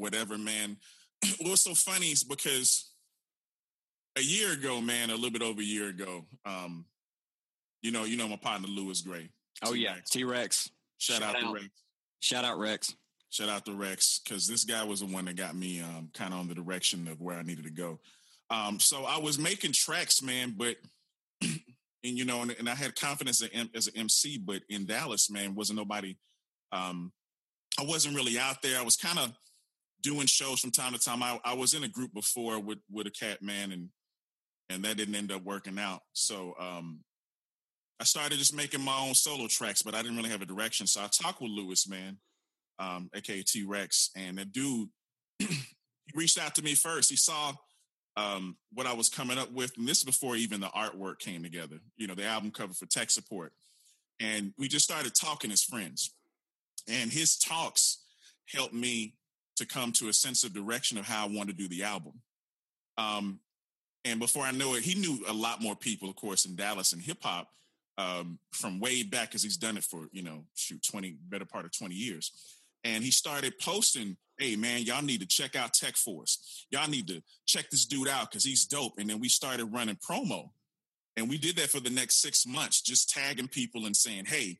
whatever, man. What's so funny is because a year ago, man, a little bit over a year ago, um, you know, you know my partner Lewis Gray. Oh yeah, T Rex. Shout, Shout, out, to Rex. Shout out Rex. Shout out to Rex because this guy was the one that got me um, kind of on the direction of where I needed to go. Um, so I was making tracks, man, but and you know, and, and I had confidence as an MC, but in Dallas, man, wasn't nobody. Um, I wasn't really out there. I was kind of doing shows from time to time. I, I was in a group before with with a cat man, and and that didn't end up working out. So um, I started just making my own solo tracks, but I didn't really have a direction. So I talked with Lewis, man, um, aka T Rex, and the dude he reached out to me first. He saw um, what I was coming up with, and this is before even the artwork came together. You know, the album cover for tech support, and we just started talking as friends. And his talks helped me to come to a sense of direction of how I want to do the album. Um, and before I know it, he knew a lot more people, of course, in Dallas and hip hop um, from way back because he's done it for you know shoot twenty better part of twenty years. And he started posting, "Hey man, y'all need to check out Tekforce. Y'all need to check this dude out because he's dope." And then we started running promo, and we did that for the next six months, just tagging people and saying, "Hey,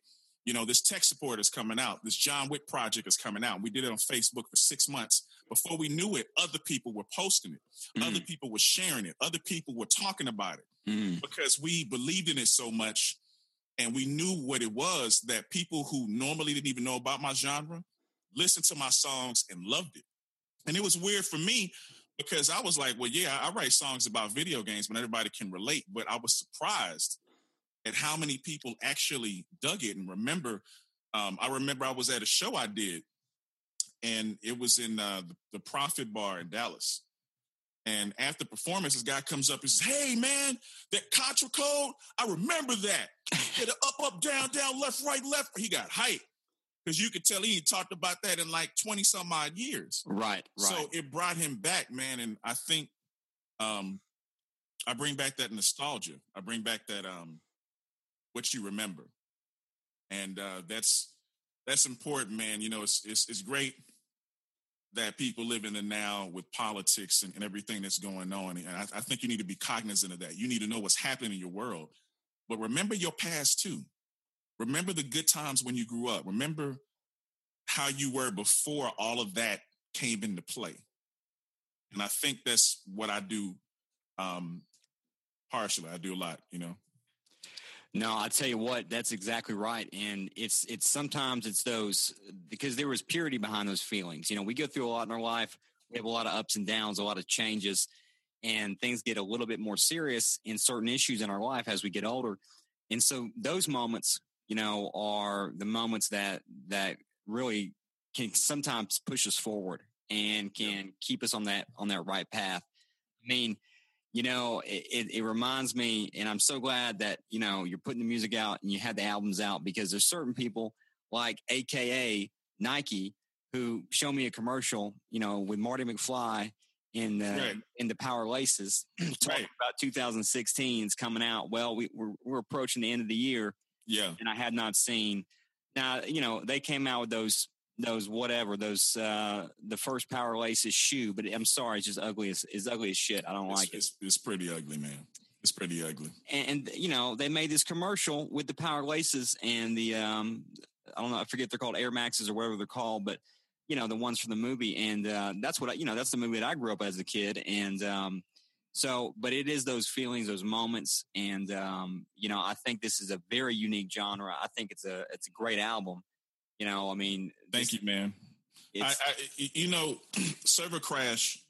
you know, this tech support is coming out. This John Wick project is coming out. We did it on Facebook for six months. Before we knew it, other people were posting it. Mm. Other people were sharing it. Other people were talking about it mm. because we believed in it so much and we knew what it was that people who normally didn't even know about my genre listened to my songs and loved it. And it was weird for me because I was like, well, yeah, I write songs about video games, but everybody can relate. But I was surprised at how many people actually dug it and remember. Um, I remember I was at a show I did, and it was in uh, the, the Profit Bar in Dallas. And after performance, this guy comes up and says, Hey, man, that Contra code, I remember that. Hit it up, up, down, down, left, right, left. He got hype because you could tell he talked about that in like 20 some odd years. Right, right. So it brought him back, man. And I think um, I bring back that nostalgia. I bring back that um, what you remember. And uh, that's that's important, man. You know, it's it's, it's great that people live in the now with politics and, and everything that's going on. And I, I think you need to be cognizant of that. You need to know what's happening in your world. But remember your past too. Remember the good times when you grew up. Remember how you were before all of that came into play. And I think that's what I do um, partially. I do a lot, you know. No, I tell you what, that's exactly right. And it's it's sometimes it's those because there was purity behind those feelings. You know, we go through a lot in our life. We have a lot of ups and downs, a lot of changes, and things get a little bit more serious in certain issues in our life as we get older. And so those moments, you know, are the moments that that really can sometimes push us forward and can keep us on that on that right path. I mean, you know, it, it, it, reminds me, and I'm so glad that, you know, you're putting the music out and you had the albums out because there's certain people like AKA Nike who show me a commercial, you know, with Marty McFly in the, right. in the power laces talking right. about 2016's coming out. Well, we, we're, we're approaching the end of the year. Yeah. And I had not seen now, you know, they came out with those those whatever those uh the first power laces shoe but i'm sorry it's just ugly as, as ugly as shit. I don't it's, like it's, it. it's pretty ugly man. It's pretty ugly. And, and, you know they made this commercial with the power laces and the um i don't know i forget they're called air maxes or whatever they're called but you know the ones from the movie. And uh that's what I, you know that's the movie that i grew up as a kid. And um so but it is those feelings those moments. And um you know i think this is a very unique genre. I think it's a it's a great album you know, I mean, thank you, man. I, I, you know, server crash,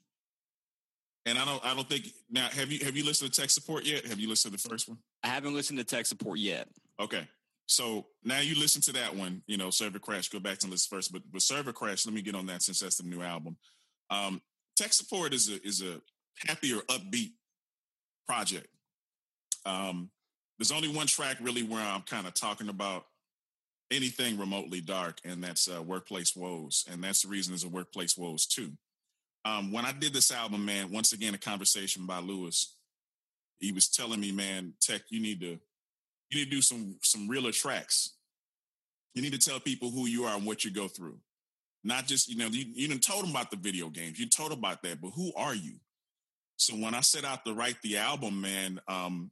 and I don't, I don't think now. Have you have you listened to tech support yet? Have you listened to the first one? I haven't listened to tech support yet. Okay, so now you listen to that one. You know, server crash. Go back to listen first, but with server crash, let me get on that since that's the new album. Um, tech support is a is a happier, upbeat project. Um, there's only one track really where I'm kind of talking about anything remotely dark, and that's uh, Workplace Woes. And that's the reason there's a Workplace Woes too. Um, when I did this album, man, once again, a conversation by Lewis, he was telling me, man, Tech, you need to you need to do some some realer tracks. You need to tell people who you are and what you go through. Not just, you know, you, you didn't told them about the video games. You told about that, but who are you? So when I set out to write the album, man, um,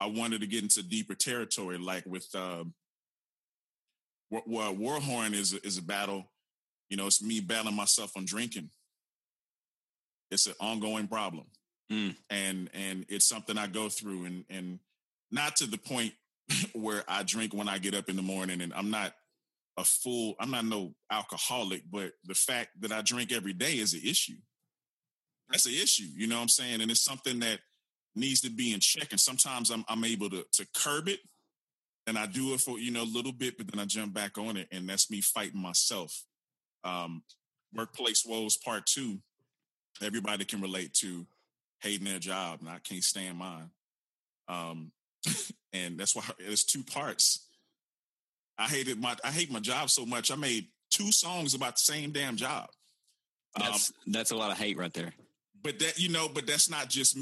I wanted to get into deeper territory, like with uh, War, Warhorn is a, is a battle. You know, it's me battling myself on drinking. It's an ongoing problem, mm. and and it's something I go through, and and not to the point where I drink when I get up in the morning, and I'm not a full. I'm not no alcoholic, but the fact that I drink every day is an issue. That's an issue, you know what I'm saying, and it's something that needs to be in check. And sometimes I'm I'm able to to curb it, and I do it for you know a little bit, but then I jump back on it, and that's me fighting myself. Um, workplace woes part two. Everybody can relate to hating their job, and I can't stand mine. Um, and that's why there's two parts. I hated my I hate my job so much. I made two songs about the same damn job. That's um, that's a lot of hate right there. But that you know, but that's not just me.